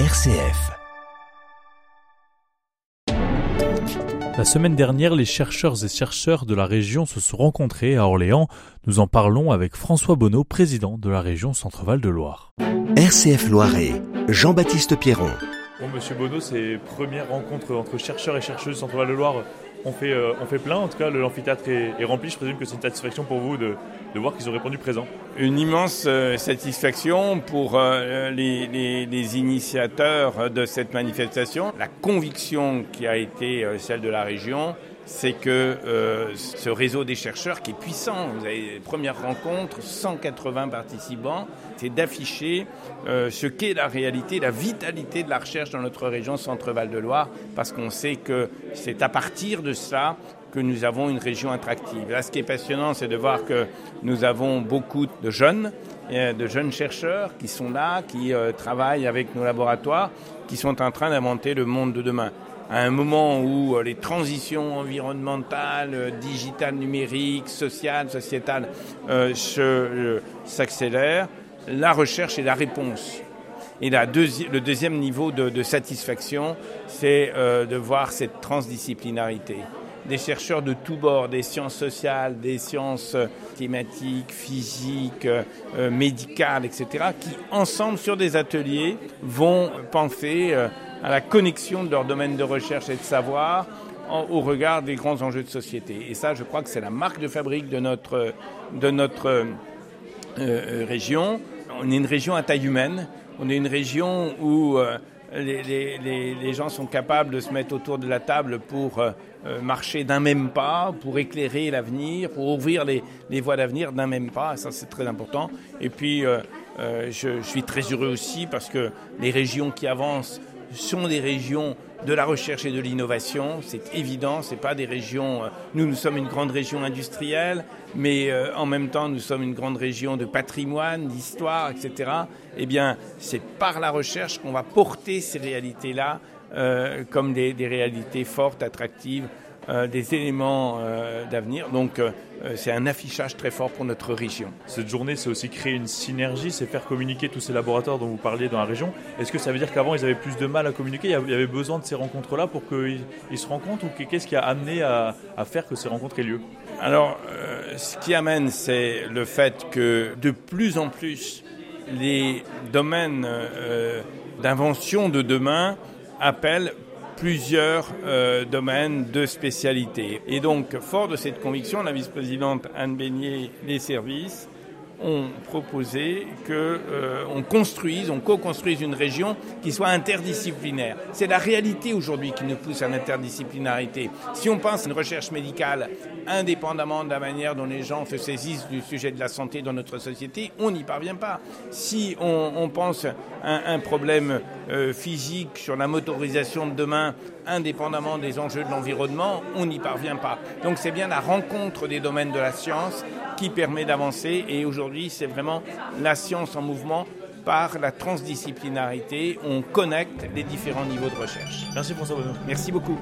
RCF. La semaine dernière, les chercheurs et chercheurs de la région se sont rencontrés à Orléans. Nous en parlons avec François Bonneau, président de la région Centre-Val de Loire. RCF Loiret, Jean-Baptiste Pierron. Bon, Monsieur Bonneau, ces premières rencontres entre chercheurs et chercheuses Centre-Val de Loire ont fait, euh, ont fait plein. En tout cas, l'amphithéâtre est, est, rempli. Je présume que c'est une satisfaction pour vous de, de voir qu'ils ont répondu présent. Une immense euh, satisfaction pour euh, les, les, initiateurs de cette manifestation. La conviction qui a été celle de la région, c'est que euh, ce réseau des chercheurs qui est puissant, vous avez première rencontre, 180 participants, c'est d'afficher euh, ce qu'est la réalité, la vitalité de la recherche dans notre région Centre-Val de Loire, parce qu'on sait que c'est à partir de ça que nous avons une région attractive. Là, ce qui est passionnant, c'est de voir que nous avons beaucoup de jeunes, de jeunes chercheurs qui sont là, qui euh, travaillent avec nos laboratoires, qui sont en train d'inventer le monde de demain à un moment où les transitions environnementales, digitales, numériques, sociales, sociétales euh, s'accélèrent, euh, la recherche est la réponse. Et le deuxième niveau de, satisfaction, c'est euh, de voir cette transdisciplinarité. Des chercheurs de tous bords, des sciences sociales, des sciences climatiques, physiques, euh, médicales, etc., qui, ensemble, sur des ateliers, vont penser euh, à la connexion de leur domaine de recherche et de savoir au regard des grands enjeux de société. Et ça, je crois que c'est la marque de fabrique de notre, de notre euh, région. On est une région à taille humaine. On est une région où euh, les, les, les, gens sont capables de se mettre autour de la table pour euh, marcher d'un même pas, pour éclairer l'avenir, pour ouvrir les, voies d'avenir d'un même pas. Ça, c'est très important. Et puis, euh, je suis très heureux aussi parce que les régions qui avancent sont des régions de la recherche et de l'innovation, c'est évident, c'est pas des régions nous nous sommes une grande région industrielle, mais euh, en même temps nous sommes une grande région de patrimoine, d'histoire, etc. Eh bien, c'est par la recherche qu'on va porter ces réalités-là euh, comme des réalités fortes, attractives euh, des éléments euh, d'avenir. Donc euh, c'est un affichage très fort pour notre région. Cette journée, c'est aussi créer une synergie, c'est faire communiquer tous ces laboratoires dont vous parliez dans la région. Est-ce que ça veut dire qu'avant, ils avaient plus de mal à communiquer? Il y avait besoin de ces rencontres-là pour qu'ils se rencontrent Ou qu'est-ce qui a amené à, à, faire que ces rencontres aient lieu? Alors, ce qui amène, c'est le fait que de plus en plus, les domaines d'invention de demain appellent plusieurs euh, domaines de spécialité. Et donc, fort de cette conviction, la vice-présidente Anne Beignet, les services, ont proposé qu'on euh, construise, on co-construise une région qui soit interdisciplinaire. C'est la réalité aujourd'hui qui nous pousse à l'interdisciplinarité. Si on pense à une recherche médicale indépendamment de la manière dont les gens se saisissent du sujet de la santé dans notre société, on n'y parvient pas. Si on, pense à un problème euh, physique sur la motorisation de demain, indépendamment des enjeux de l'environnement, on n'y parvient pas. Donc c'est bien la rencontre des domaines de la science qui permet d'avancer et aujourd'hui c'est vraiment la science en mouvement par la transdisciplinarité, on connecte les différents niveaux de recherche. Merci François Bonneau. Merci beaucoup.